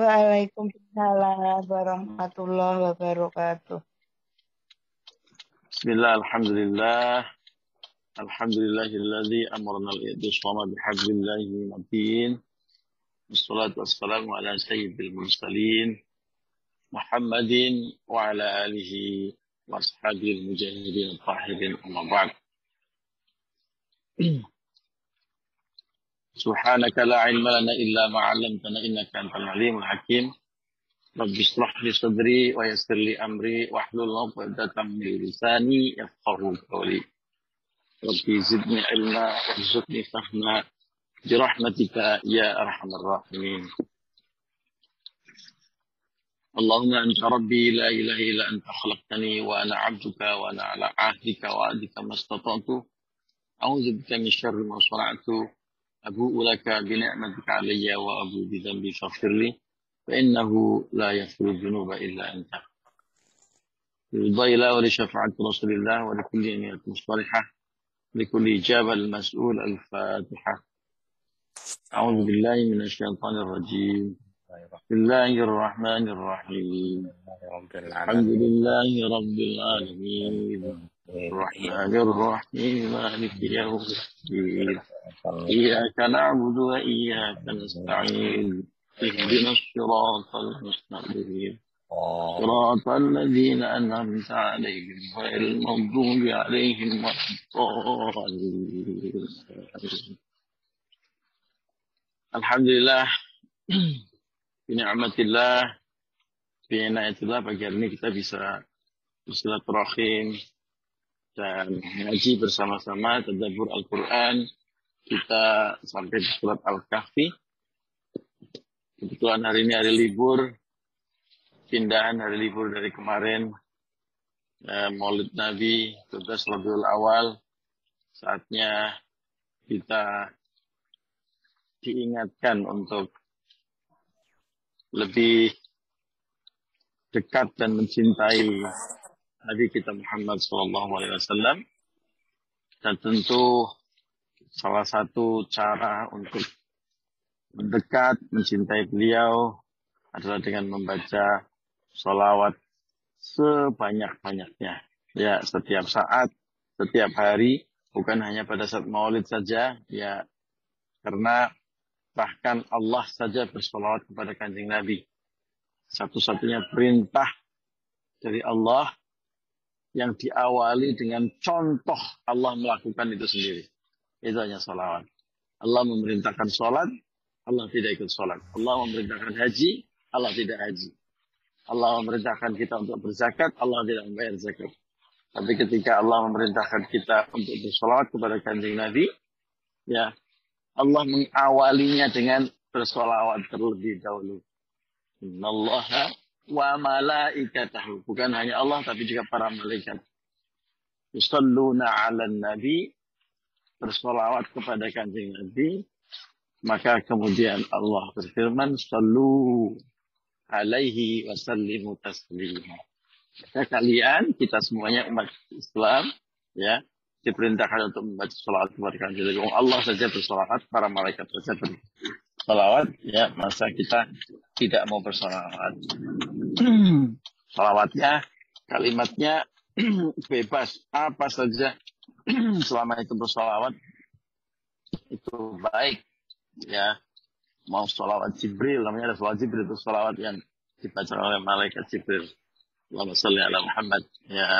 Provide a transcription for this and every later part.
Waalaikumsalam warahmatullahi wabarakatuh. Bismillah, alhamdulillah. Alhamdulillahilladzi amarna al-i'tisama bihablillahi matin. Wassalatu wassalamu ala sayyidil mursalin. Muhammadin wa ala alihi wa mujahidin tahirin amma ba'd. سبحانك لا علم لنا إلا ما علمتنا إنك أنت العليم الحكيم. رب اشرح لي صدري ويسر لي أمري واحلل عقدة من لساني يفقهوا قولي. ربي زدني علما وارزقني فهما. برحمتك يا أرحم الراحمين. اللهم أنت ربي لا إله إلا أنت خلقتني وأنا عبدك وأنا على عهدك وعهدك ما استطعت. أعوذ بك من شر ما صنعت. أبوء لك بنعمتك علي وأبوء بذنبي فاغفر لي فإنه لا يغفر الذنوب إلا أنت. رضا الله ولشفاعة رسول الله ولكل أميرة مصطلحة لكل إجابة المسؤول الفاتحة. أعوذ بالله من الشيطان الرجيم. بسم الله الرحمن الرحيم. الحمد لله رب العالمين. الرحمن الرحيم مالك يوم الدين. إياك نعبد وإياك نستعين. اهدنا الصراط المستقيم. صراط الذين أنعمت عليهم غير المغضوب عليهم ولا الضالين. Alhamdulillah Bini'amatillah Bini'amatillah pagi hari ini kita bisa Dan ngaji bersama-sama Tadabur Al-Quran. Kita sampai di surat Al-Kahfi. Kebetulan hari ini hari libur. Pindahan hari libur dari kemarin. Eh, Maulid Nabi 12 Rabiul Awal. Saatnya kita diingatkan untuk lebih dekat dan mencintai Nabi kita Muhammad SAW dan tentu salah satu cara untuk mendekat mencintai beliau adalah dengan membaca sholawat sebanyak-banyaknya. Ya setiap saat setiap hari bukan hanya pada saat maulid saja ya. Karena Bahkan Allah saja bersolawat kepada kanjeng Nabi. Satu-satunya perintah dari Allah yang diawali dengan contoh Allah melakukan itu sendiri. Itu hanya solawat. Allah memerintahkan sholat, Allah tidak ikut sholat. Allah memerintahkan haji, Allah tidak haji. Allah memerintahkan kita untuk berzakat, Allah tidak membayar zakat. Tapi ketika Allah memerintahkan kita untuk bersolawat kepada kanjeng Nabi, ya Allah mengawalinya dengan bersolawat terlebih dahulu. Innallaha wa malaikatahu. Bukan hanya Allah, tapi juga para malaikat. Yusalluna ala nabi. Bersolawat kepada kanjeng Nabi. Maka kemudian Allah berfirman, Sallu alaihi wasallimu taslima. Maka kalian, kita semuanya umat Islam, ya diperintahkan untuk membaca salawat kepada kanjeng Nabi. Allah saja bersalawat, para malaikat saja bersalawat, ya masa kita tidak mau bersalawat. Salawatnya, kalimatnya bebas, apa saja selama itu bersalawat itu baik, ya mau salawat Jibril, namanya ada salawat Jibril itu salawat yang dibaca oleh malaikat Jibril. Allahumma salli ala Muhammad. Ya,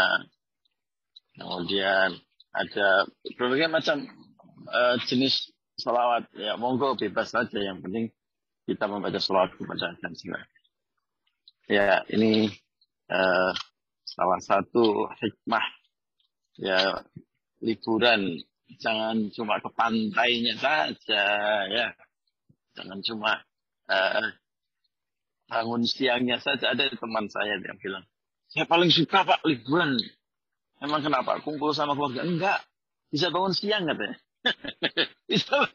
kemudian ada berbagai macam uh, jenis salawat. Ya, monggo bebas saja. Yang penting kita membaca salawat kepada Kanjeng Ya, ini uh, salah satu hikmah ya liburan jangan cuma ke pantainya saja ya jangan cuma uh, bangun siangnya saja ada teman saya yang bilang saya paling suka pak liburan Emang kenapa? Kumpul sama keluarga? Enggak. Bisa bangun siang katanya. Bisa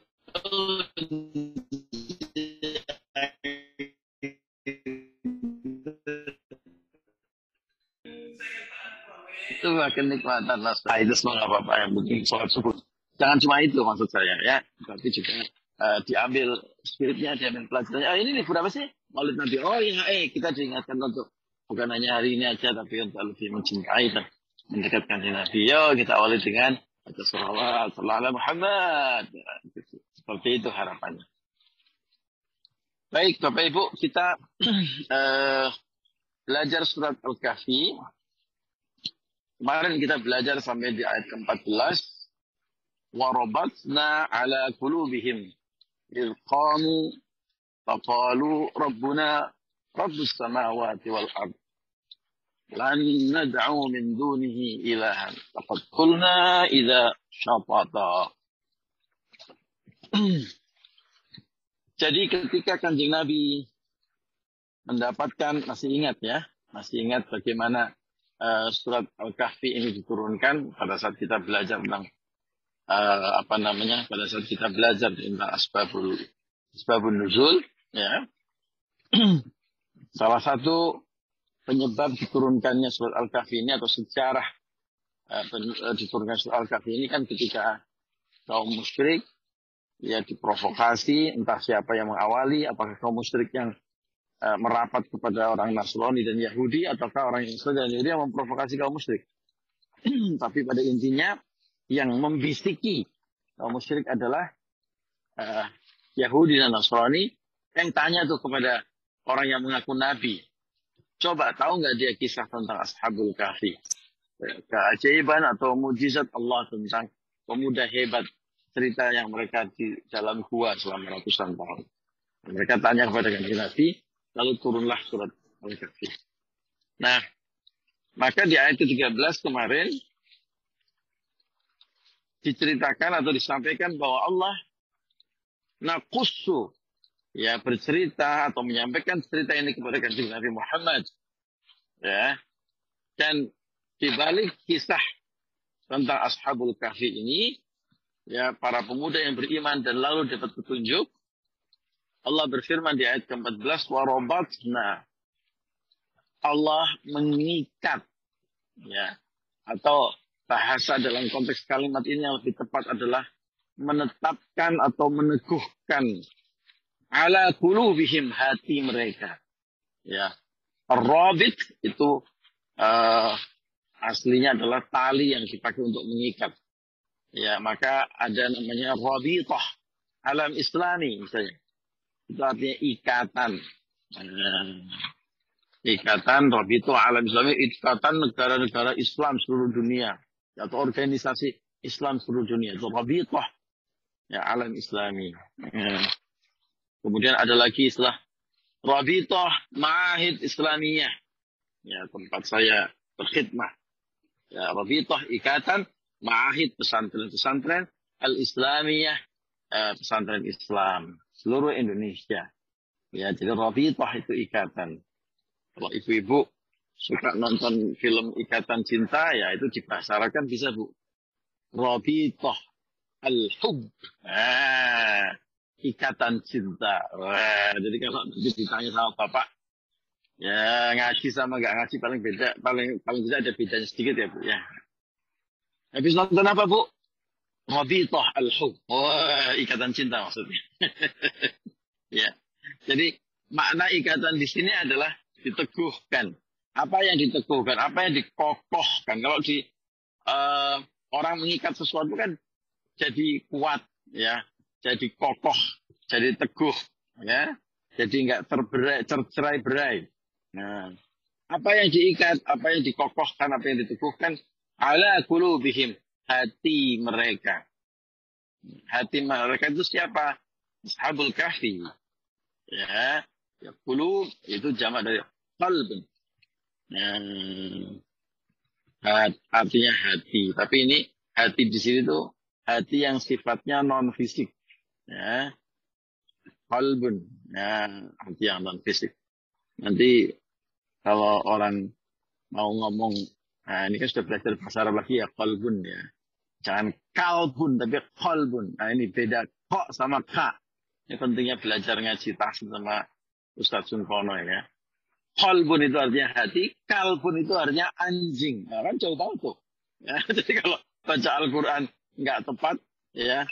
itu kenikmatan lah. Nah, itu semua apa-apa yang penting sholat subuh. Jangan cuma itu maksud saya ya, tapi juga uh, diambil spiritnya, diambil pelajarannya. Ah, ini nih berapa sih? maulid Nabi. Oh iya, eh kita diingatkan untuk bukan hanya hari ini aja, tapi untuk lebih mencintai dan mendekatkan Nabi. Yo kita awali dengan baca salawat sallallahu Muhammad. Seperti itu harapannya. Baik, Bapak Ibu, kita uh, belajar surat Al-Kahfi. Kemarin kita belajar sampai di ayat ke-14. Warabatna ala kulubihim. Ilqamu faqalu rabbuna rabbus samawati wal ard. Lan nad'u min dunihi ilahan. Laqad qulna idza syatata. Jadi ketika kanjeng Nabi mendapatkan, masih ingat ya, masih ingat bagaimana uh, surat Al-Kahfi ini diturunkan pada saat kita belajar tentang uh, apa namanya, pada saat kita belajar tentang asbabul, asbabul nuzul, ya. Salah satu penyebab diturunkannya surat Al-Kahfi ini atau sejarah uh, diturunkan surat Al-Kahfi ini kan ketika kaum musyrik ya diprovokasi entah siapa yang mengawali apakah kaum musyrik yang uh, merapat kepada orang Nasrani dan Yahudi ataukah orang Islam dan Yahudi yang memprovokasi kaum musyrik. Tapi pada intinya yang membisiki kaum musyrik adalah uh, Yahudi dan Nasrani yang tanya tuh kepada orang yang mengaku nabi coba tahu nggak dia kisah tentang Ashabul Kahfi? Keajaiban atau mujizat Allah tentang pemuda hebat cerita yang mereka di dalam gua selama ratusan tahun. Mereka tanya kepada kanjeng Nabi, lalu turunlah surat Al-Kahfi. Nah, maka di ayat ke-13 kemarin diceritakan atau disampaikan bahwa Allah nakusu ya bercerita atau menyampaikan cerita ini kepada kanjeng Nabi Muhammad ya dan dibalik kisah tentang Ashabul Kahfi ini ya para pemuda yang beriman dan lalu dapat petunjuk. Allah berfirman di ayat ke-14 warobatna. Allah mengikat ya atau bahasa dalam konteks kalimat ini yang lebih tepat adalah menetapkan atau meneguhkan ala kulubihim hati mereka. Ya. Rabit itu uh, aslinya adalah tali yang dipakai untuk mengikat ya maka ada namanya rabitah alam islami misalnya. Itu artinya ikatan. Nah, ikatan rabitah alam islami, ikatan negara-negara Islam seluruh dunia. Atau organisasi Islam seluruh dunia. Itu rabitah ya, alam islami. Ya. Kemudian ada lagi istilah rabitah ma'ahid islamiyah. Ya, tempat saya berkhidmah. Ya, rabitah ikatan ma'ahid pesantren-pesantren al-islamiyah eh, pesantren Islam seluruh Indonesia. Ya, jadi Rabitah itu ikatan. Kalau ibu-ibu suka nonton film Ikatan Cinta, ya itu dibahasarakan bisa Bu. Rabitah al-hub. Ah, ikatan cinta. Wah, jadi kalau ditanya sama Bapak, ya ngaji sama nggak ngaji paling beda, paling paling tidak ada bedanya sedikit ya Bu ya. Habis nonton apa, Bu? Rabitah al-hub. Oh, ikatan cinta maksudnya. ya. Jadi makna ikatan di sini adalah diteguhkan. Apa yang diteguhkan, apa yang dikokohkan. Kalau di uh, orang mengikat sesuatu kan jadi kuat, ya, jadi kokoh, jadi teguh, ya, jadi nggak terberai, tercerai berai. Nah, apa yang diikat, apa yang dikokohkan, apa yang diteguhkan ala kulubihim hati mereka. Hati mereka itu siapa? Ashabul kahfi. Ya, ya kulub itu jamak dari qalb. Ya, hat, artinya hati. Tapi ini hati di sini tuh hati yang sifatnya non fisik. Ya. Qalbun. Ya, hati yang non fisik. Nanti kalau orang mau ngomong Nah, ini kan sudah belajar bahasa Arab lagi ya, kolbun ya. Jangan kalbun, tapi kolbun. Nah, ini beda kok sama ka. Ini pentingnya belajar ngaji tahsin sama Ustadz Sunkono ya. Kolbun itu artinya hati, kalbun itu artinya anjing. Nah, kan jauh tahu tuh. Ya, jadi kalau baca Al-Quran nggak tepat, ya,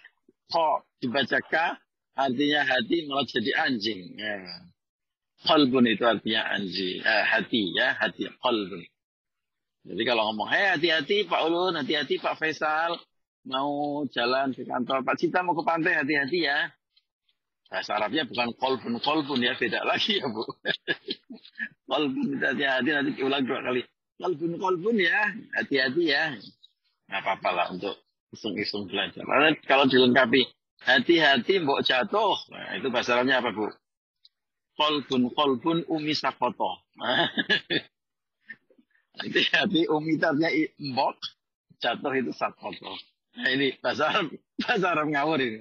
kok dibaca ka, artinya hati malah jadi anjing. Ya. Qalbun itu artinya anji, eh, hati ya, hati qalbun. Jadi kalau ngomong, hei hati-hati Pak Ulun, hati-hati Pak Faisal, mau jalan ke kantor, Pak Cita mau ke pantai, hati-hati ya. Bahasa Arabnya bukan kolbun, kolbun ya, beda lagi ya Bu. kolbun hati-hati, nanti diulang dua kali. Kolbun, kolbun ya, hati-hati ya. Nggak apa-apa lah untuk iseng-iseng belajar. Karena kalau dilengkapi, hati-hati mbok jatuh. Nah, itu bahasa Arabnya apa Bu? Kolbun, kolbun umi sakoto. Hati-hati umi tarnya mbok, jatuh itu sakoto. Nah ini bahasa Arab, bahasa Arab ngawur ini.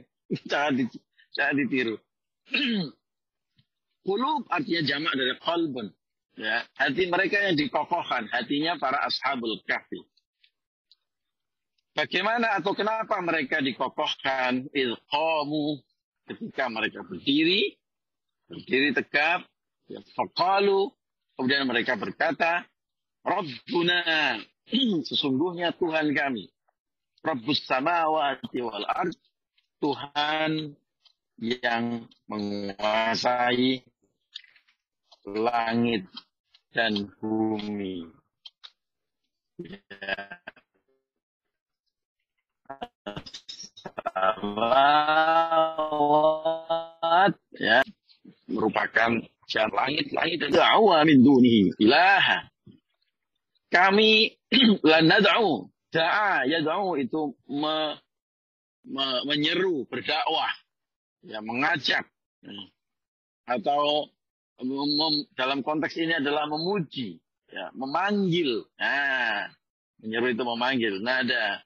Jangan, di, jangan ditiru. Kulub artinya jamak dari kolbun. Ya, hati mereka yang dikokohkan, hatinya para ashabul kahfi. Bagaimana atau kenapa mereka dikokohkan ilqamu ketika mereka berdiri, berdiri tegap, ya, faqalu, kemudian mereka berkata, Rabbuna, sesungguhnya Tuhan kami, Rabbus samawati wal ard, Tuhan yang menguasai langit dan bumi. Ya. Salawat ya merupakan jalan langit langit dan da'wa min dunihi ilaha. Kami la nad'u da'a yad'u itu me, me, menyeru berdakwah ya mengajak ya. atau mem, dalam konteks ini adalah memuji ya memanggil nah menyeru itu memanggil nada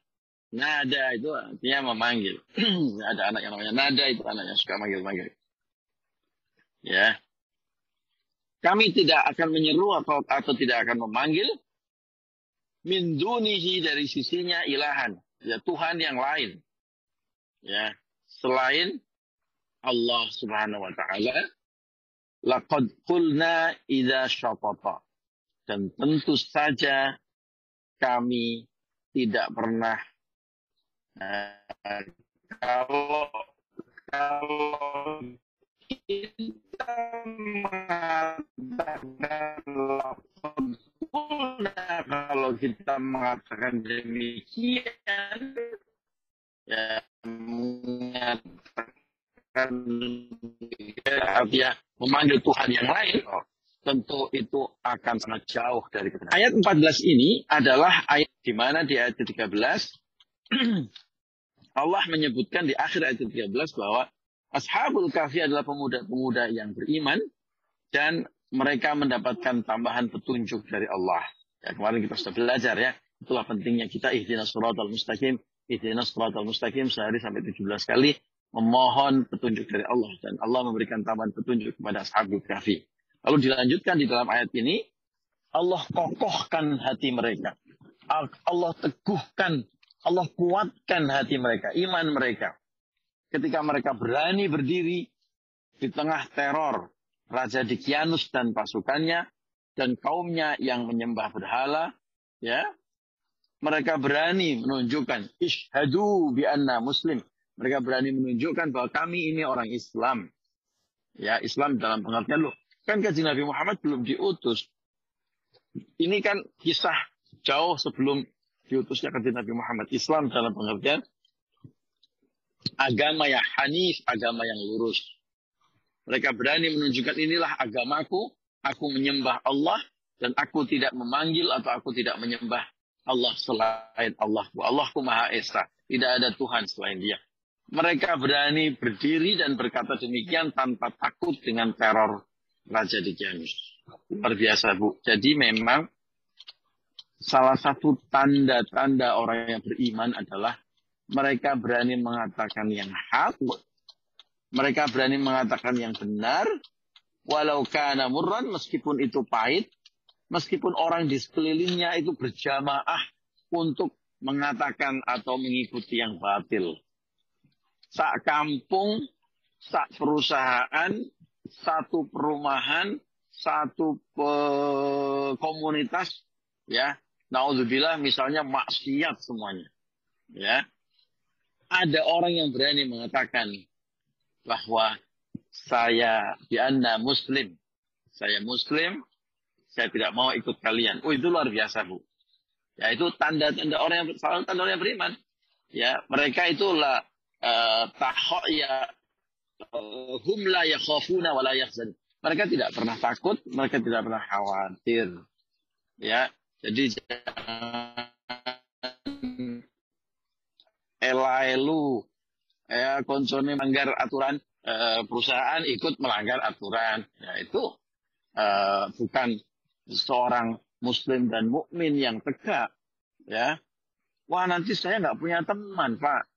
Nada itu artinya memanggil. Ada anak yang namanya nada itu anak yang suka manggil-manggil. Ya. Kami tidak akan menyeru atau, atau tidak akan memanggil min dunihi dari sisinya ilahan. Ya Tuhan yang lain. Ya. Selain Allah subhanahu wa ta'ala. Laqad qulna idha syatata. Dan tentu saja kami tidak pernah Nah, kalau kalau kita mengatakan nah, kalau kita mengatakan demikian ya mengatakan artinya memanggil Tuhan yang lain oh, tentu itu akan sangat jauh dari kebenaran. Ayat 14 ini adalah ayat di mana di ayat 13 Allah menyebutkan di akhir ayat 13 bahwa Ashabul Kahfi adalah pemuda-pemuda yang beriman dan mereka mendapatkan tambahan petunjuk dari Allah. Ya, kemarin kita sudah belajar ya. Itulah pentingnya kita ihdinas suratul mustaqim, ihdinas suratul mustaqim sehari sampai 17 kali memohon petunjuk dari Allah dan Allah memberikan tambahan petunjuk kepada Ashabul Kahfi. Lalu dilanjutkan di dalam ayat ini Allah kokohkan hati mereka. Allah teguhkan Allah kuatkan hati mereka, iman mereka. Ketika mereka berani berdiri di tengah teror Raja Dikianus dan pasukannya dan kaumnya yang menyembah berhala, ya, mereka berani menunjukkan ishadu bi anna muslim. Mereka berani menunjukkan bahwa kami ini orang Islam. Ya, Islam dalam pengertian loh. Kan kaji Nabi Muhammad belum diutus. Ini kan kisah jauh sebelum diutusnya kanjeng Nabi Muhammad. Islam dalam pengertian agama yang hanif, agama yang lurus. Mereka berani menunjukkan inilah agamaku, aku menyembah Allah dan aku tidak memanggil atau aku tidak menyembah Allah selain Allah. Allahku Maha Esa. Tidak ada Tuhan selain dia. Mereka berani berdiri dan berkata demikian tanpa takut dengan teror Raja Dikianus. Luar biasa Bu. Jadi memang salah satu tanda-tanda orang yang beriman adalah mereka berani mengatakan yang hak, mereka berani mengatakan yang benar, walau kana murran meskipun itu pahit, meskipun orang di sekelilingnya itu berjamaah untuk mengatakan atau mengikuti yang batil. Sak kampung, sak perusahaan, satu perumahan, satu komunitas ya Naudzubillah misalnya maksiat semuanya. Ya. Ada orang yang berani mengatakan bahwa saya dianna muslim. Saya muslim, saya tidak mau ikut kalian. Oh itu luar biasa bu. Ya itu tanda-tanda orang yang salah tanda orang yang beriman. Ya mereka itulah uh, ya uh, hum la yakhafuna wa la yahzan. Mereka tidak pernah takut, mereka tidak pernah khawatir. Ya, jadi elu ya konsumsi melanggar aturan uh, perusahaan ikut melanggar aturan. Ya itu uh, bukan seorang muslim dan mukmin yang tegak ya. Wah nanti saya nggak punya teman pak.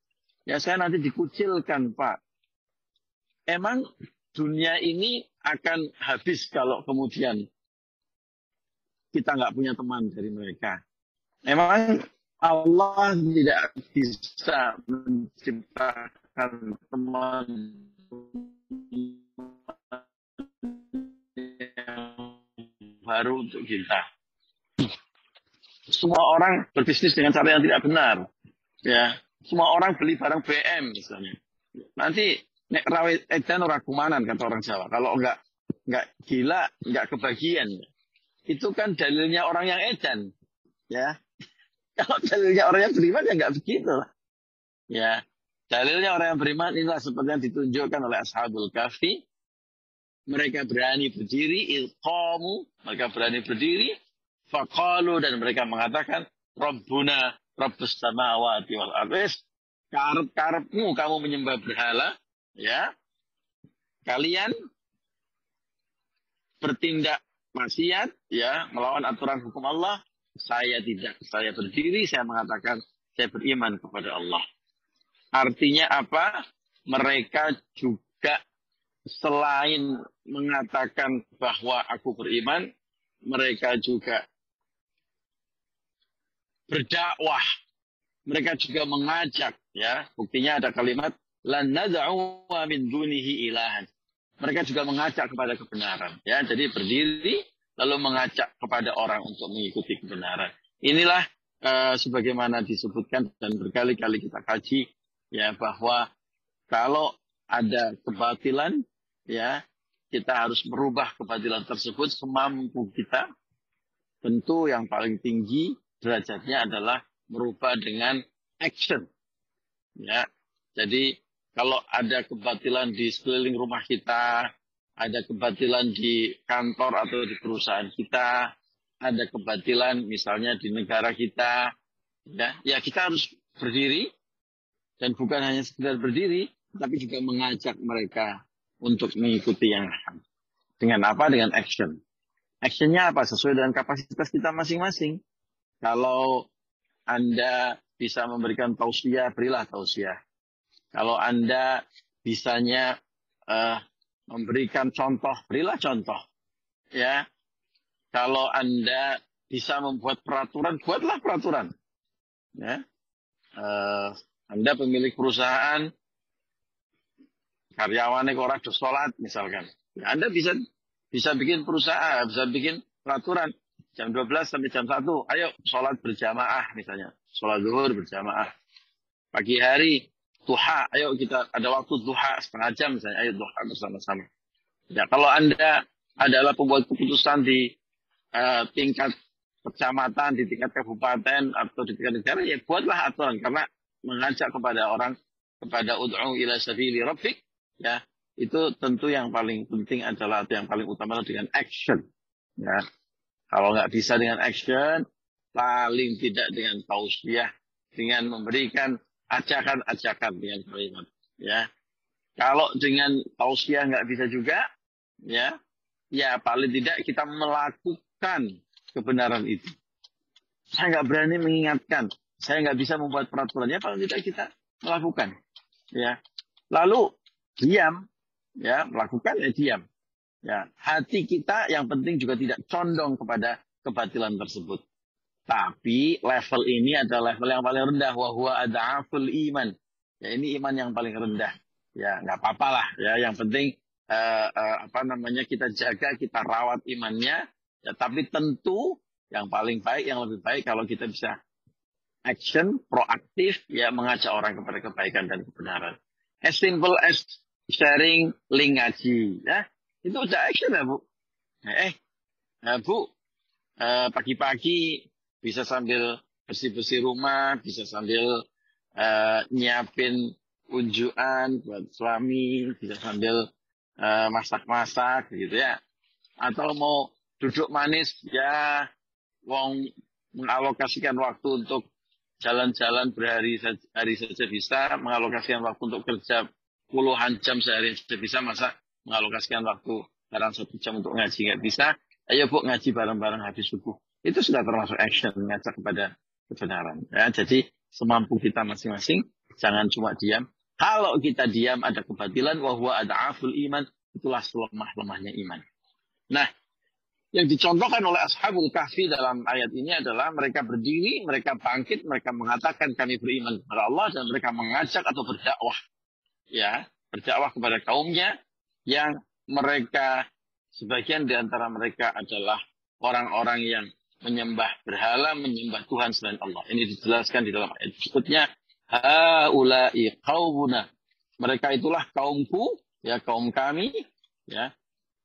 Ya saya nanti dikucilkan pak. Emang dunia ini akan habis kalau kemudian kita nggak punya teman dari mereka. Emang Allah tidak bisa menciptakan teman baru untuk kita. Semua orang berbisnis dengan cara yang tidak benar. Ya, semua orang beli barang BM misalnya. Nanti nek rawe edan ora kumanan kata orang Jawa. Kalau enggak enggak gila, enggak kebagian. Itu kan dalilnya orang yang edan. Ya. Kalau dalilnya orang yang beriman ya enggak begitu. Ya. Dalilnya orang yang beriman inilah seperti yang ditunjukkan oleh Ashabul Kahfi mereka berani berdiri, ilqamu, mereka berani berdiri, faqalu dan mereka mengatakan, Rabbuna, Rabbus samawati wal ardis, karep-karepmu kamu menyembah berhala, ya. Kalian bertindak maksiat, ya, melawan aturan hukum Allah, saya tidak. Saya berdiri, saya mengatakan, saya beriman kepada Allah. Artinya apa? Mereka juga selain mengatakan bahwa aku beriman, mereka juga berdakwah. Mereka juga mengajak, ya. Buktinya ada kalimat lan min dunihi ilahan. Mereka juga mengajak kepada kebenaran, ya. Jadi berdiri lalu mengajak kepada orang untuk mengikuti kebenaran. Inilah uh, sebagaimana disebutkan dan berkali-kali kita kaji ya bahwa kalau ada kebatilan ya kita harus merubah kebatilan tersebut semampu kita. Tentu yang paling tinggi derajatnya adalah merubah dengan action. Ya. Jadi kalau ada kebatilan di sekeliling rumah kita, ada kebatilan di kantor atau di perusahaan kita, ada kebatilan misalnya di negara kita, ya, ya kita harus berdiri dan bukan hanya sekedar berdiri, tapi juga mengajak mereka untuk mengikuti yang dengan apa? Dengan action. Actionnya apa? Sesuai dengan kapasitas kita masing-masing. Kalau Anda bisa memberikan tausiah, berilah tausiah. Kalau Anda bisanya uh, memberikan contoh, berilah contoh. Ya. Kalau Anda bisa membuat peraturan, buatlah peraturan. Ya. Uh, anda pemilik perusahaan, karyawannya kok rada sholat misalkan. Ya, anda bisa bisa bikin perusahaan, bisa bikin peraturan jam 12 sampai jam 1. Ayo sholat berjamaah misalnya. Sholat zuhur berjamaah. Pagi hari duha, ayo kita ada waktu duha setengah jam misalnya. Ayo duha bersama-sama. Ya, kalau Anda adalah pembuat keputusan di uh, tingkat kecamatan, di tingkat kabupaten atau di tingkat negara, ya buatlah aturan karena mengajak kepada orang kepada ud'u ila sabili rabbik ya itu tentu yang paling penting adalah yang paling utama dengan action ya. Kalau nggak bisa dengan action paling tidak dengan tausiah dengan memberikan ajakan-ajakan dengan kalimat ya. Kalau dengan tausiah nggak bisa juga ya ya paling tidak kita melakukan kebenaran itu. Saya nggak berani mengingatkan saya nggak bisa membuat peraturannya paling tidak kita melakukan ya lalu diam, ya melakukan ya diam. Ya, hati kita yang penting juga tidak condong kepada kebatilan tersebut. Tapi level ini adalah level yang paling rendah. Wahwa ada'aful iman. Ya ini iman yang paling rendah. Ya nggak apa-apa lah. Ya yang penting uh, uh, apa namanya kita jaga, kita rawat imannya. Ya tapi tentu yang paling baik, yang lebih baik kalau kita bisa action proaktif ya mengajak orang kepada kebaikan dan kebenaran. As simple as sharing link ngaji. Ya, itu udah action ya Bu. Eh, eh Bu, eh, pagi-pagi bisa sambil bersih-bersih rumah, bisa sambil uh, nyiapin unjuan buat suami, bisa sambil masak-masak gitu ya. Atau mau duduk manis, ya wong mengalokasikan waktu untuk jalan-jalan berhari hari saja bisa, mengalokasikan waktu untuk kerja puluhan jam sehari saja bisa, masa mengalokasikan waktu dalam satu jam untuk ngaji nggak bisa, ayo bu ngaji bareng-bareng habis subuh. Itu sudah termasuk action mengajak kepada kebenaran. Ya, jadi semampu kita masing-masing, jangan cuma diam. Kalau kita diam ada kebatilan, wahwa ada aful iman, itulah selemah-lemahnya iman. Nah, yang dicontohkan oleh Ashabul Kahfi dalam ayat ini adalah mereka berdiri, mereka bangkit, mereka mengatakan kami beriman kepada Allah dan mereka mengajak atau berdakwah. Ya, berdakwah kepada kaumnya yang mereka sebagian di antara mereka adalah orang-orang yang menyembah berhala, menyembah Tuhan selain Allah. Ini dijelaskan di dalam ayat berikutnya. Haulai qaumuna. Mereka itulah kaumku, ya kaum kami, ya,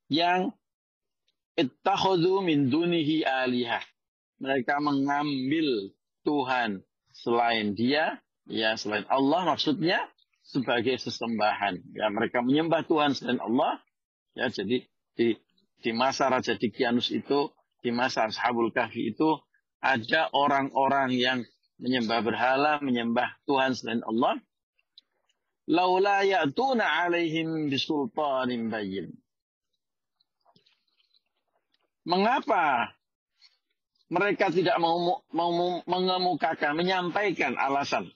yang ittakhadhu min dunihi alihah. Mereka mengambil Tuhan selain dia, ya selain Allah maksudnya sebagai sesembahan. Ya mereka menyembah Tuhan selain Allah. Ya jadi di di masa Raja Dikianus itu, di masa Ashabul Kahfi itu ada orang-orang yang menyembah berhala, menyembah Tuhan selain Allah. Laula ya'tuna alaihim bisultanin bayyin Mengapa mereka tidak mau, mau mengemukakan, menyampaikan alasan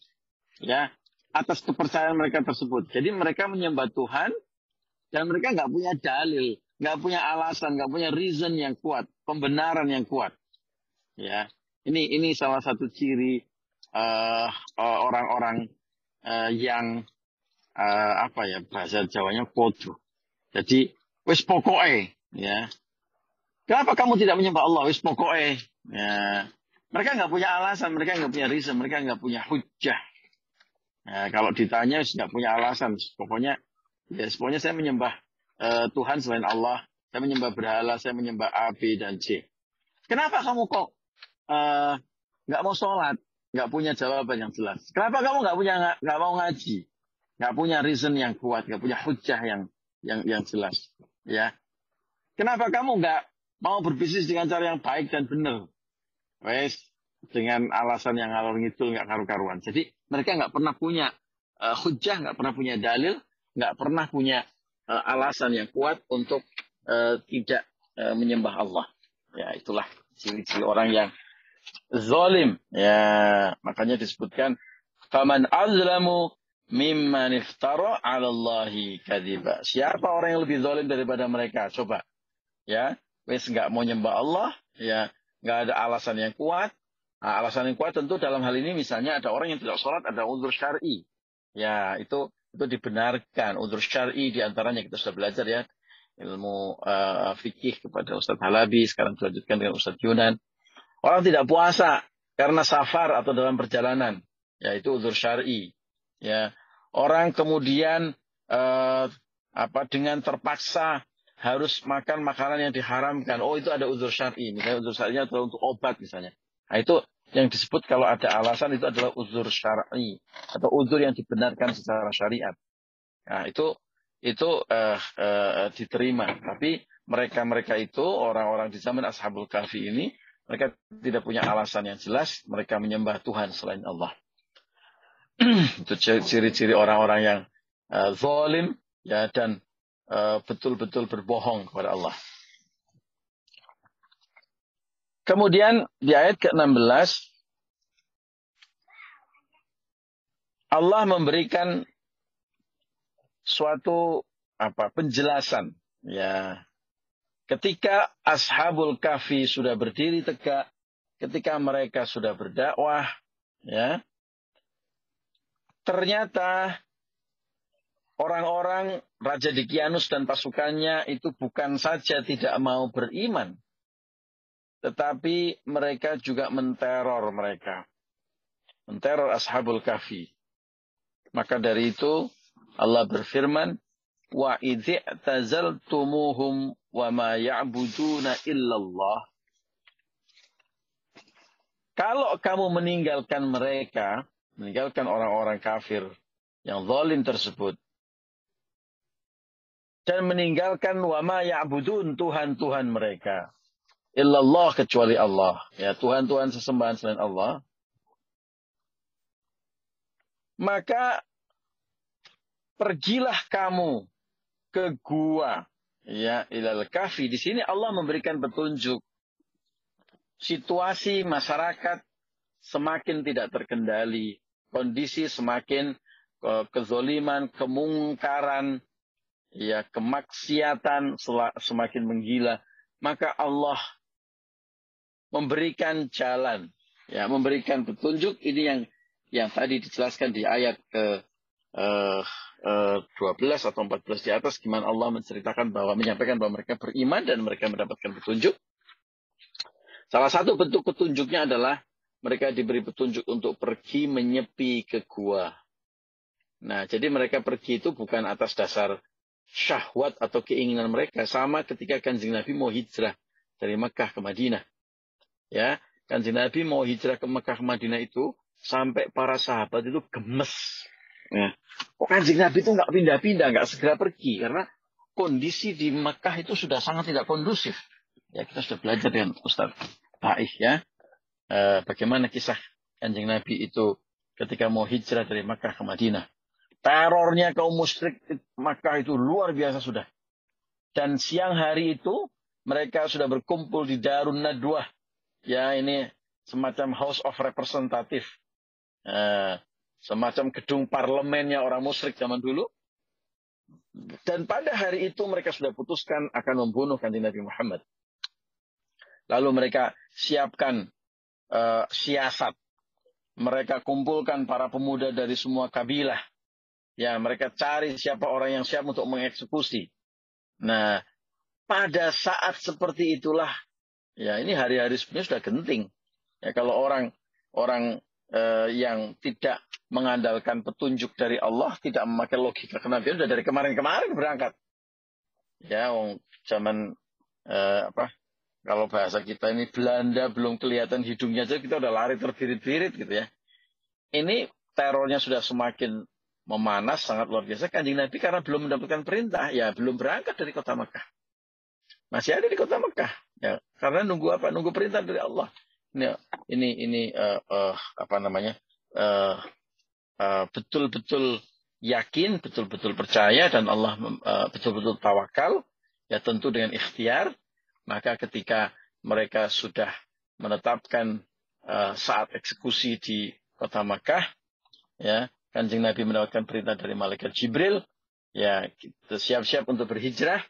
ya atas kepercayaan mereka tersebut. Jadi mereka menyembah Tuhan dan mereka nggak punya dalil, nggak punya alasan, nggak punya reason yang kuat, pembenaran yang kuat. Ya, ini ini salah satu ciri uh, orang-orang uh, yang uh, apa ya bahasa Jawanya kodoh. Jadi wis pokoknya ya Kenapa kamu tidak menyembah Allah? Wis pokoknya. Ya. Mereka nggak punya alasan, mereka nggak punya reason, mereka nggak punya hujah. Ya, kalau ditanya nggak punya alasan, pokoknya ya pokoknya saya menyembah uh, Tuhan selain Allah, saya menyembah berhala, saya menyembah A, B dan C. Kenapa kamu kok eh, nggak uh, mau sholat, nggak punya jawaban yang jelas? Kenapa kamu nggak punya nggak mau ngaji, nggak punya reason yang kuat, nggak punya hujah yang yang yang jelas? Ya, kenapa kamu nggak mau berbisnis dengan cara yang baik dan benar. Wes, dengan alasan yang ngalor ngidul nggak karu-karuan. Jadi mereka nggak pernah punya uh, hujah, nggak pernah punya dalil, nggak pernah punya uh, alasan yang kuat untuk uh, tidak uh, menyembah Allah. Ya, itulah ciri-ciri orang yang zalim. Ya, makanya disebutkan faman azlamu mimman iftara 'ala Allahi kadziba. Siapa orang yang lebih zalim daripada mereka? Coba. Ya, wis nggak mau nyembah Allah, ya nggak ada alasan yang kuat. Nah, alasan yang kuat tentu dalam hal ini misalnya ada orang yang tidak sholat, ada udur syari. Ya, itu itu dibenarkan. Udur syari di antaranya kita sudah belajar ya ilmu uh, fikih kepada Ustadz Halabi, sekarang dilanjutkan dengan Ustadz Yunan. Orang tidak puasa karena safar atau dalam perjalanan, yaitu udur syari. Ya, orang kemudian uh, apa dengan terpaksa harus makan makanan yang diharamkan. Oh itu ada uzur syar'i. Misalnya uzur syar'inya adalah untuk obat misalnya. Nah itu yang disebut kalau ada alasan itu adalah uzur syar'i atau uzur yang dibenarkan secara syariat. Nah itu itu uh, uh, diterima. Tapi mereka-mereka itu orang-orang di zaman Ashabul Kahfi ini mereka tidak punya alasan yang jelas. Mereka menyembah Tuhan selain Allah. itu ciri-ciri orang-orang yang uh, zalim ya dan betul-betul uh, berbohong kepada Allah. Kemudian di ayat ke-16 Allah memberikan suatu apa penjelasan ya ketika ashabul kafi sudah berdiri tegak ketika mereka sudah berdakwah ya ternyata orang-orang Raja Dikianus dan pasukannya itu bukan saja tidak mau beriman, tetapi mereka juga menteror mereka. Menteror Ashabul Kahfi. Maka dari itu Allah berfirman, Wa wa ma ya'buduna illallah. Kalau kamu meninggalkan mereka, meninggalkan orang-orang kafir yang zalim tersebut, dan meninggalkan wa ma ya'budun Tuhan-Tuhan mereka. Illallah kecuali Allah. Ya, Tuhan-Tuhan sesembahan selain Allah. Maka pergilah kamu ke gua ya ilal kafi di sini Allah memberikan petunjuk situasi masyarakat semakin tidak terkendali kondisi semakin kezoliman kemungkaran ya kemaksiatan semakin menggila maka Allah memberikan jalan ya memberikan petunjuk ini yang yang tadi dijelaskan di ayat ke uh, uh, 12 atau 14 di atas gimana Allah menceritakan bahwa menyampaikan bahwa mereka beriman dan mereka mendapatkan petunjuk. Salah satu bentuk petunjuknya adalah mereka diberi petunjuk untuk pergi menyepi ke gua. Nah, jadi mereka pergi itu bukan atas dasar syahwat atau keinginan mereka. Sama ketika kanjeng Nabi mau hijrah dari Mekah ke Madinah. Ya, kanjeng Nabi mau hijrah ke Mekah ke Madinah itu sampai para sahabat itu gemes Ya. Kok kanjeng Nabi itu nggak pindah-pindah, nggak segera pergi karena kondisi di Mekah itu sudah sangat tidak kondusif. Ya kita sudah belajar dengan Ustaz Baik ya, e, bagaimana kisah kanjeng Nabi itu ketika mau hijrah dari Mekah ke Madinah. Terornya kaum musyrik Mekah itu luar biasa sudah. Dan siang hari itu mereka sudah berkumpul di Darun Nadwah. Ya ini semacam House of Representative. Uh, Semacam gedung parlemennya orang musyrik zaman dulu. Dan pada hari itu mereka sudah putuskan akan membunuh kanjeng Nabi Muhammad. Lalu mereka siapkan uh, siasat. Mereka kumpulkan para pemuda dari semua kabilah. Ya, mereka cari siapa orang yang siap untuk mengeksekusi. Nah, pada saat seperti itulah, ya ini hari-hari sebenarnya sudah genting. Ya, kalau orang orang uh, yang tidak mengandalkan petunjuk dari Allah, tidak memakai logika kenabian sudah dari kemarin-kemarin berangkat. Ya, wong zaman uh, apa? Kalau bahasa kita ini Belanda belum kelihatan hidungnya aja kita udah lari terbirit-birit gitu ya. Ini terornya sudah semakin memanas sangat luar biasa kanjeng Nabi karena belum mendapatkan perintah. Ya belum berangkat dari kota Mekah. Masih ada di kota Mekah. Ya karena nunggu apa? Nunggu perintah dari Allah. Ini ini ini uh, uh, apa namanya? Uh, betul-betul uh, yakin, betul-betul percaya dan Allah betul-betul uh, tawakal, ya tentu dengan ikhtiar, maka ketika mereka sudah menetapkan uh, saat eksekusi di kota Makkah, ya kanjeng Nabi mendapatkan perintah dari malaikat Jibril, ya kita siap-siap untuk berhijrah.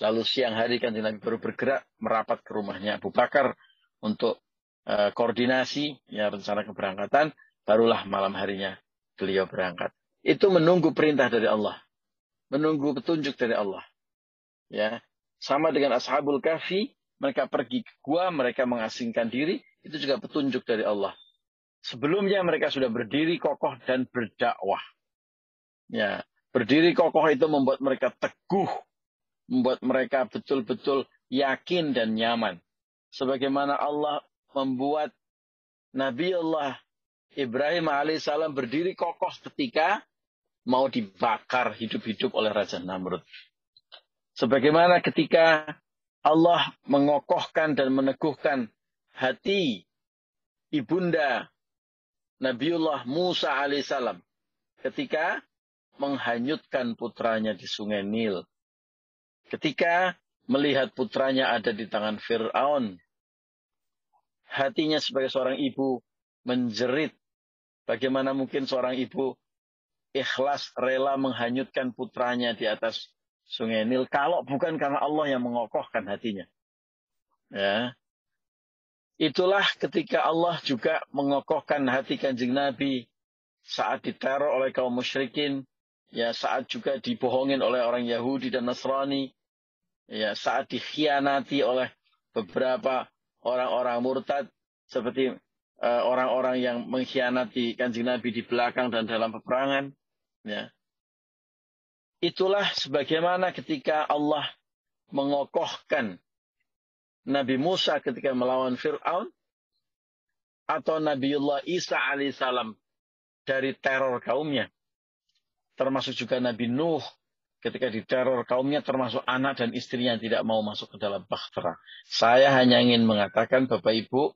Lalu siang hari kanjeng Nabi baru bergerak merapat ke rumahnya Abu Bakar untuk uh, koordinasi ya rencana keberangkatan barulah malam harinya beliau berangkat. Itu menunggu perintah dari Allah. Menunggu petunjuk dari Allah. Ya, sama dengan ashabul kahfi, mereka pergi ke gua, mereka mengasingkan diri, itu juga petunjuk dari Allah. Sebelumnya mereka sudah berdiri kokoh dan berdakwah. Ya, berdiri kokoh itu membuat mereka teguh, membuat mereka betul-betul yakin dan nyaman. Sebagaimana Allah membuat Nabi Allah Ibrahim alaihissalam berdiri kokoh ketika mau dibakar hidup-hidup oleh Raja Namrud. Sebagaimana ketika Allah mengokohkan dan meneguhkan hati ibunda Nabiullah Musa alaihissalam ketika menghanyutkan putranya di sungai Nil. Ketika melihat putranya ada di tangan Fir'aun. Hatinya sebagai seorang ibu menjerit Bagaimana mungkin seorang ibu ikhlas rela menghanyutkan putranya di atas sungai Nil kalau bukan karena Allah yang mengokohkan hatinya. Ya. Itulah ketika Allah juga mengokohkan hati kanjeng Nabi saat diteror oleh kaum musyrikin, ya saat juga dibohongin oleh orang Yahudi dan Nasrani, ya saat dikhianati oleh beberapa orang-orang murtad seperti Eh, orang-orang yang mengkhianati kanjeng Nabi di belakang dan dalam peperangan. Ya. Itulah sebagaimana ketika Allah mengokohkan Nabi Musa ketika melawan Fir'aun atau Nabiullah Isa alaihissalam dari teror kaumnya. Termasuk juga Nabi Nuh ketika diteror kaumnya termasuk anak dan istrinya yang tidak mau masuk ke dalam bahtera. Saya hanya ingin mengatakan Bapak Ibu,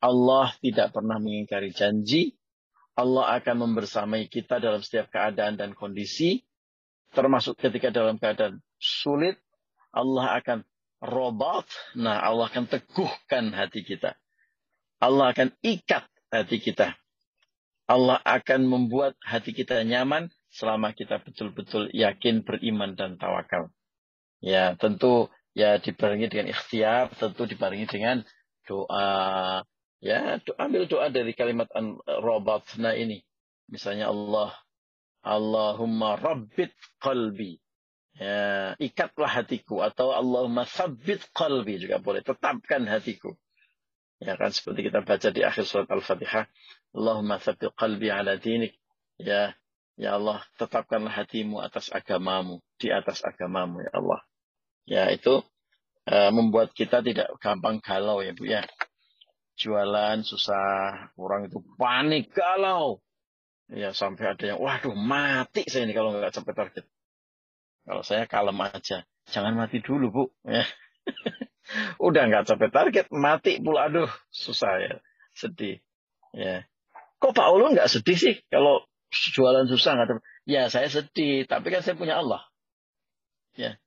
Allah tidak pernah mengingkari janji. Allah akan membersamai kita dalam setiap keadaan dan kondisi. Termasuk ketika dalam keadaan sulit. Allah akan robat. Nah Allah akan teguhkan hati kita. Allah akan ikat hati kita. Allah akan membuat hati kita nyaman selama kita betul-betul yakin beriman dan tawakal. Ya, tentu ya dibarengi dengan ikhtiar, tentu dibarengi dengan doa. Ya, do, ambil doa dari kalimat robatna ini. Misalnya Allah, Allahumma rabbit qalbi. Ya, ikatlah hatiku atau Allahumma sabbit qalbi juga boleh. Tetapkan hatiku. Ya kan seperti kita baca di akhir surat Al-Fatihah. Allahumma thabbit qalbi ala dinik. Ya, ya Allah, tetapkanlah hatimu atas agamamu, di atas agamamu ya Allah. Ya, itu uh, membuat kita tidak gampang galau ya Bu ya. Jualan susah, orang itu panik galau. Ya sampai ada yang, waduh mati saya ini kalau nggak sampai target. Kalau saya kalem aja, jangan mati dulu Bu. Ya. Udah nggak sampai target, mati pula. Aduh, susah ya. Sedih. Ya. Kok Pak Ulun nggak sedih sih kalau jualan susah nggak Ya saya sedih, tapi kan saya punya Allah. Ya.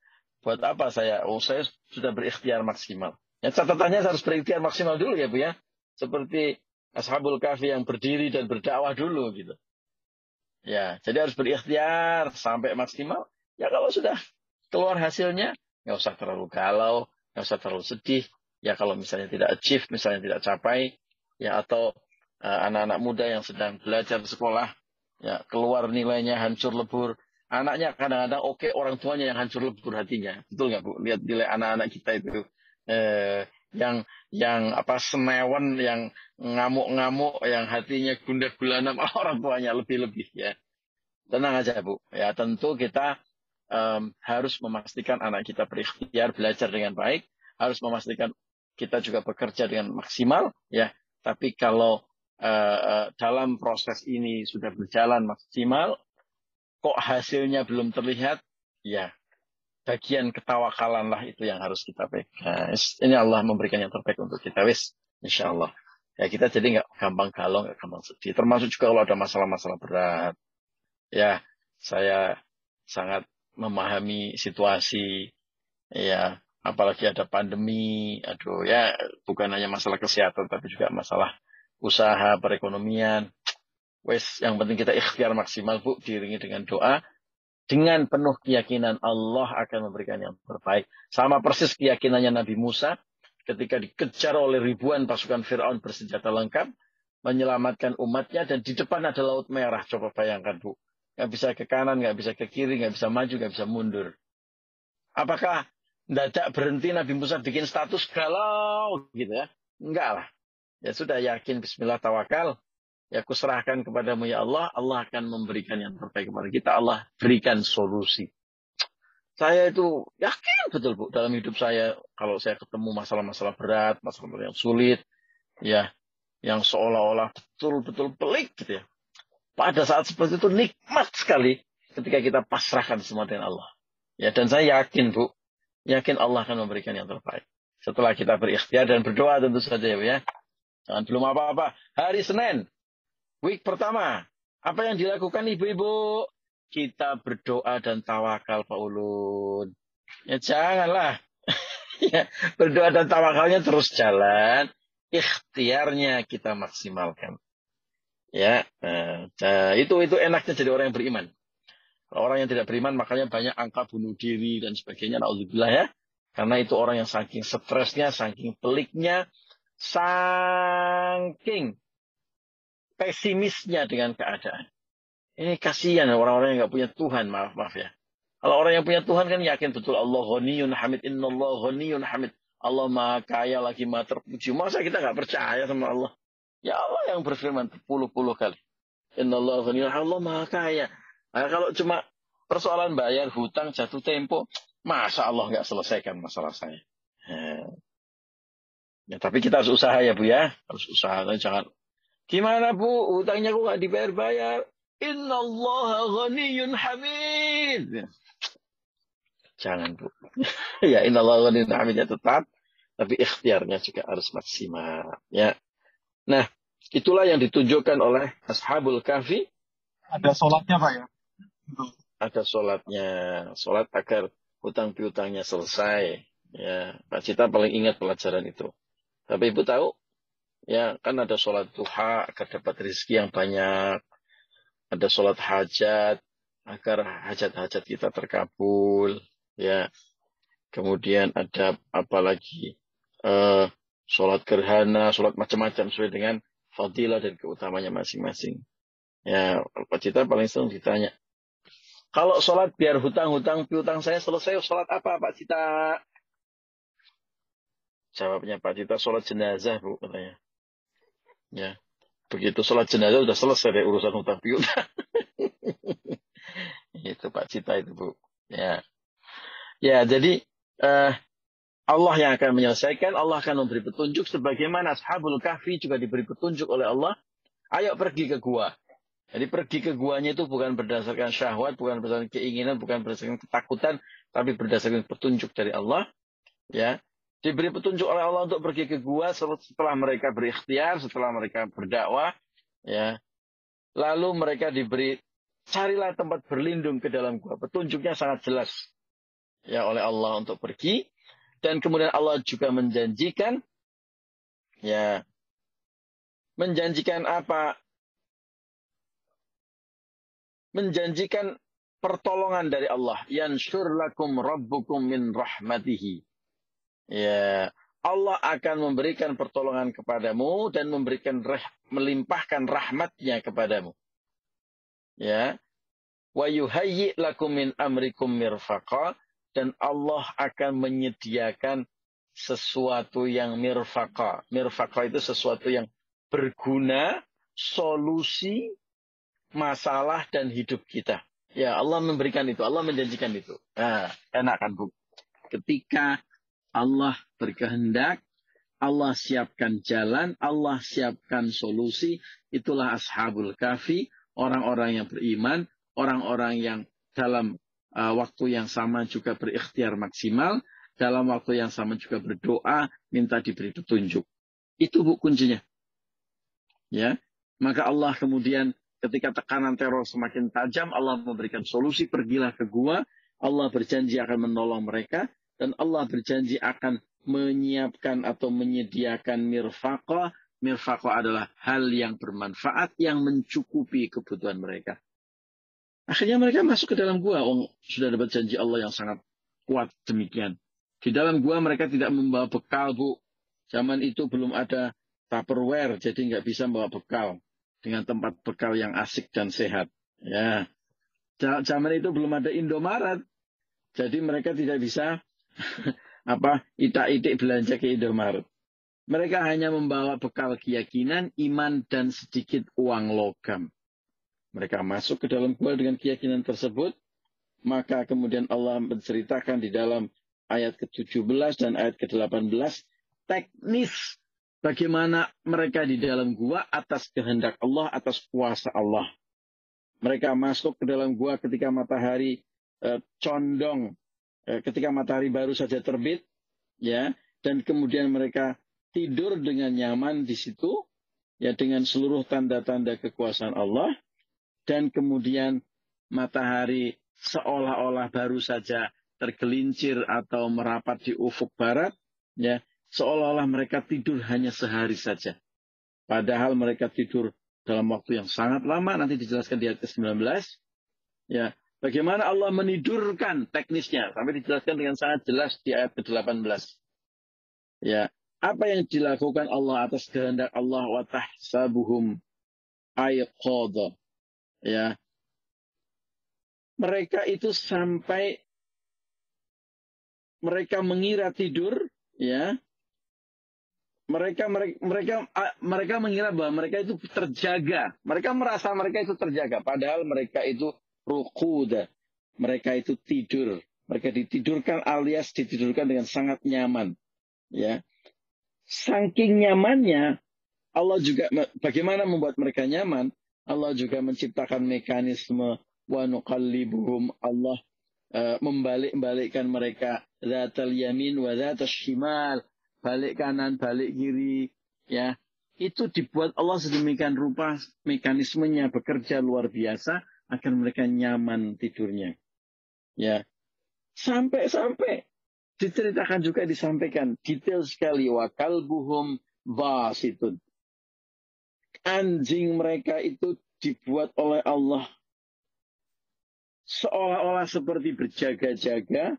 Buat apa saya? Oh saya sudah berikhtiar maksimal. Ya catatannya harus berikhtiar maksimal dulu ya Bu ya. Seperti Ashabul Kahfi yang berdiri dan berdakwah dulu gitu. Ya, jadi harus berikhtiar sampai maksimal. Ya kalau sudah keluar hasilnya, nggak usah terlalu galau, nggak usah terlalu sedih. Ya kalau misalnya tidak achieve, misalnya tidak capai, ya atau eh, anak-anak uh, muda yang sedang belajar di sekolah, ya keluar nilainya hancur lebur. Anaknya kadang-kadang oke, okay, orang tuanya yang hancur lebur hatinya. Betul nggak bu? Lihat nilai anak-anak kita itu. Eh, yang yang apa senewan yang ngamuk-ngamuk yang hatinya gundah gulana orang tuanya lebih-lebih ya tenang aja bu ya tentu kita um, harus memastikan anak kita berikhtiar belajar dengan baik, harus memastikan kita juga bekerja dengan maksimal, ya. Tapi kalau uh, dalam proses ini sudah berjalan maksimal, kok hasilnya belum terlihat, ya bagian ketawakalan lah itu yang harus kita pegang. Ini Allah memberikan yang terbaik untuk kita, wis, insya Allah. Ya kita jadi nggak gampang galau, nggak gampang sedih. Termasuk juga kalau ada masalah-masalah berat. Ya, saya sangat memahami situasi ya apalagi ada pandemi aduh ya bukan hanya masalah kesehatan tapi juga masalah usaha perekonomian. Wes yang penting kita ikhtiar maksimal bu diiringi dengan doa. Dengan penuh keyakinan Allah akan memberikan yang terbaik. Sama persis keyakinannya Nabi Musa ketika dikejar oleh ribuan pasukan Firaun bersenjata lengkap menyelamatkan umatnya dan di depan ada laut merah. Coba bayangkan bu nggak bisa ke kanan, nggak bisa ke kiri, nggak bisa maju, nggak bisa mundur. Apakah dadak berhenti Nabi Musa bikin status galau gitu ya? Enggak lah. Ya sudah yakin Bismillah tawakal. Ya aku serahkan kepadamu ya Allah. Allah akan memberikan yang terbaik kepada kita. Allah berikan solusi. Saya itu yakin betul Bu dalam hidup saya. Kalau saya ketemu masalah-masalah berat, masalah yang sulit. Ya, yang seolah-olah betul-betul pelik gitu ya. Pada saat seperti itu nikmat sekali ketika kita pasrahkan semua dengan Allah. Ya, dan saya yakin Bu, yakin Allah akan memberikan yang terbaik. Setelah kita berikhtiar dan berdoa tentu saja ya. Jangan belum apa-apa. Hari Senin, week pertama. Apa yang dilakukan ibu-ibu? Kita berdoa dan tawakal Pak Ulun. Ya janganlah. ya, berdoa dan tawakalnya terus jalan. Ikhtiarnya kita maksimalkan. Ya, nah, itu itu enaknya jadi orang yang beriman. Orang yang tidak beriman makanya banyak angka bunuh diri dan sebagainya. Nauzubillah ya. Karena itu orang yang saking stresnya, saking peliknya, saking pesimisnya dengan keadaan. Ini kasihan orang-orang yang nggak punya Tuhan, maaf maaf ya. Kalau orang yang punya Tuhan kan yakin betul Allah ghaniyun hamid, inna Allah ghaniyun hamid. Allah maha kaya lagi maha terpuji. Masa kita nggak percaya sama Allah? Ya Allah yang berfirman berpuluh-puluh kali. Inna Allah Allah maha kaya. Nah, kalau cuma persoalan bayar hutang jatuh tempo, Masa Allah nggak selesaikan masalah saya? Ya. ya, tapi kita harus usaha ya Bu ya. Harus usaha. Jangan, gimana Bu, utangnya kok nggak dibayar-bayar? Inna Allah ghaniyun hamid. Jangan Bu. ya inna Allah ghaniyun hamid ya tetap. Tapi ikhtiarnya juga harus maksimal. Ya. Nah, itulah yang ditunjukkan oleh Ashabul Kahfi. Ada sholatnya Pak ya? Ada sholatnya. Sholat agar hutang piutangnya selesai. Ya, Pak Cita paling ingat pelajaran itu. Tapi Ibu tahu, ya kan ada sholat duha agar dapat rezeki yang banyak. Ada sholat hajat agar hajat-hajat kita terkabul. Ya, kemudian ada apa lagi? Uh, sholat gerhana, sholat macam-macam sesuai dengan fadilah dan keutamanya masing-masing. Ya, Pak Cita paling sering ditanya, kalau sholat biar hutang-hutang piutang saya selesai, sholat apa Pak Cita? Jawabnya Pak Cita, sholat jenazah Bu katanya. Ya, begitu sholat jenazah sudah selesai dari urusan hutang piutang. itu Pak Cita itu Bu. Ya, ya jadi uh, Allah yang akan menyelesaikan, Allah akan memberi petunjuk sebagaimana Ashabul Kahfi juga diberi petunjuk oleh Allah. Ayo pergi ke gua. Jadi pergi ke guanya itu bukan berdasarkan syahwat, bukan berdasarkan keinginan, bukan berdasarkan ketakutan, tapi berdasarkan petunjuk dari Allah. Ya, diberi petunjuk oleh Allah untuk pergi ke gua setelah mereka berikhtiar, setelah mereka berdakwah. Ya, lalu mereka diberi carilah tempat berlindung ke dalam gua. Petunjuknya sangat jelas ya oleh Allah untuk pergi dan kemudian Allah juga menjanjikan ya menjanjikan apa menjanjikan pertolongan dari Allah. Yansyur lakum rabbukum min rahmatihi. Ya, Allah akan memberikan pertolongan kepadamu dan memberikan melimpahkan rahmatnya kepadamu. Ya. Wa yuhayyi lakum min amrikum mirfaqa dan Allah akan menyediakan sesuatu yang mirfaqa. Mirfaqa itu sesuatu yang berguna, solusi masalah dan hidup kita. Ya Allah memberikan itu, Allah menjanjikan itu. Nah, enak kan Bu? Ketika Allah berkehendak, Allah siapkan jalan, Allah siapkan solusi, itulah ashabul kafi, orang-orang yang beriman, orang-orang yang dalam uh, waktu yang sama juga berikhtiar maksimal, dalam waktu yang sama juga berdoa, minta diberi petunjuk. Itu bu kuncinya. Ya, maka Allah kemudian Ketika tekanan teror semakin tajam, Allah memberikan solusi, pergilah ke gua. Allah berjanji akan menolong mereka. Dan Allah berjanji akan menyiapkan atau menyediakan mirfaqa. Mirfaqa adalah hal yang bermanfaat, yang mencukupi kebutuhan mereka. Akhirnya mereka masuk ke dalam gua. Oh, sudah dapat janji Allah yang sangat kuat demikian. Di dalam gua mereka tidak membawa bekal, Bu. Zaman itu belum ada Tupperware, jadi nggak bisa membawa bekal dengan tempat bekal yang asik dan sehat. Ya, zaman itu belum ada Indomaret, jadi mereka tidak bisa apa itak-itik belanja ke Indomaret. Mereka hanya membawa bekal keyakinan, iman, dan sedikit uang logam. Mereka masuk ke dalam gua dengan keyakinan tersebut, maka kemudian Allah menceritakan di dalam ayat ke-17 dan ayat ke-18 teknis bagaimana mereka di dalam gua atas kehendak Allah, atas kuasa Allah. Mereka masuk ke dalam gua ketika matahari eh, condong, eh, ketika matahari baru saja terbit, ya, dan kemudian mereka tidur dengan nyaman di situ, ya, dengan seluruh tanda-tanda kekuasaan Allah, dan kemudian matahari seolah-olah baru saja tergelincir atau merapat di ufuk barat, ya, seolah-olah mereka tidur hanya sehari saja. Padahal mereka tidur dalam waktu yang sangat lama, nanti dijelaskan di ayat ke-19. Ya, bagaimana Allah menidurkan teknisnya, sampai dijelaskan dengan sangat jelas di ayat ke-18. Ya, apa yang dilakukan Allah atas kehendak Allah wa tahsabuhum ayqadha. Ya. Mereka itu sampai mereka mengira tidur, ya, mereka mereka mereka mengira bahwa mereka itu terjaga. Mereka merasa mereka itu terjaga, padahal mereka itu rukuda. Mereka itu tidur, Mereka ditidurkan alias ditidurkan dengan sangat nyaman. Ya. Saking nyamannya, Allah juga bagaimana membuat mereka nyaman? Allah juga menciptakan mekanisme wa nuqallibuhum Allah uh, membalik-balikkan mereka zatal yamin wa zatal shimal balik kanan balik kiri ya itu dibuat Allah sedemikian rupa mekanismenya bekerja luar biasa agar mereka nyaman tidurnya ya Sampai-sampai diceritakan juga disampaikan detail sekali wa kalbuhum basitun. Anjing mereka itu dibuat oleh Allah seolah-olah seperti berjaga-jaga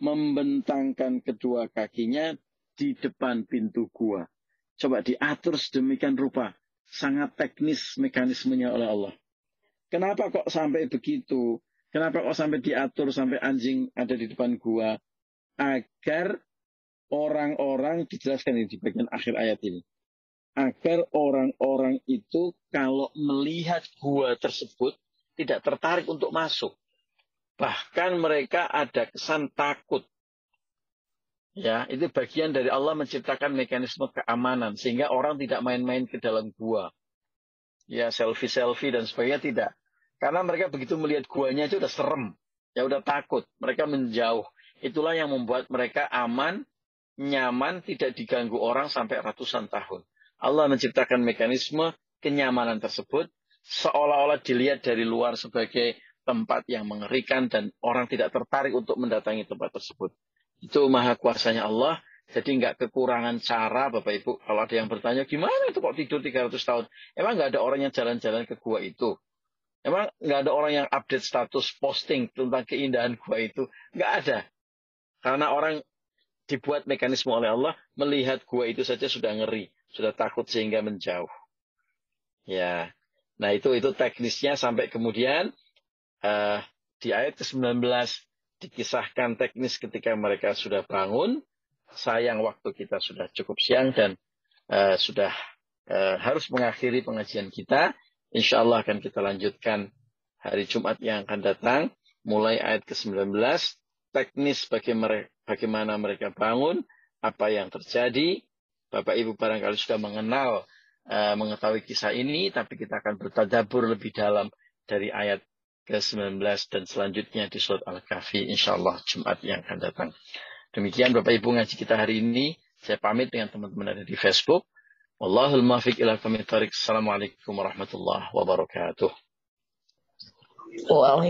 membentangkan kedua kakinya di depan pintu gua. Coba diatur sedemikian rupa. Sangat teknis mekanismenya oleh Allah. Kenapa kok sampai begitu? Kenapa kok sampai diatur sampai anjing ada di depan gua? Agar orang-orang dijelaskan di bagian akhir ayat ini. Agar orang-orang itu kalau melihat gua tersebut tidak tertarik untuk masuk. Bahkan mereka ada kesan takut. Ya, itu bagian dari Allah menciptakan mekanisme keamanan sehingga orang tidak main-main ke dalam gua. Ya, selfie-selfie dan sebagainya tidak. Karena mereka begitu melihat guanya itu udah serem. Ya udah takut. Mereka menjauh. Itulah yang membuat mereka aman, nyaman, tidak diganggu orang sampai ratusan tahun. Allah menciptakan mekanisme kenyamanan tersebut seolah-olah dilihat dari luar sebagai tempat yang mengerikan dan orang tidak tertarik untuk mendatangi tempat tersebut. Itu maha kuasanya Allah. Jadi nggak kekurangan cara Bapak Ibu. Kalau ada yang bertanya gimana itu kok tidur 300 tahun. Emang nggak ada orang yang jalan-jalan ke gua itu. Emang nggak ada orang yang update status posting tentang keindahan gua itu? Nggak ada. Karena orang dibuat mekanisme oleh Allah melihat gua itu saja sudah ngeri, sudah takut sehingga menjauh. Ya, nah itu itu teknisnya sampai kemudian uh, di ayat ke-19 dikisahkan teknis ketika mereka sudah bangun. Sayang waktu kita sudah cukup siang dan uh, sudah uh, harus mengakhiri pengajian kita. Insya Allah akan kita lanjutkan hari Jumat yang akan datang. Mulai ayat ke-19. Teknis bagaimana mereka bangun. Apa yang terjadi. Bapak Ibu barangkali sudah mengenal. Uh, mengetahui kisah ini. Tapi kita akan bertadabur lebih dalam dari ayat ke-19 dan selanjutnya di surat Al-Kahfi. Insya Allah Jumat yang akan datang. Demikian Bapak Ibu ngaji kita hari ini. Saya pamit dengan teman-teman ada di Facebook. Wallahul muwaffiq ila Assalamualaikum warahmatullahi wabarakatuh. Waalaikumsalam.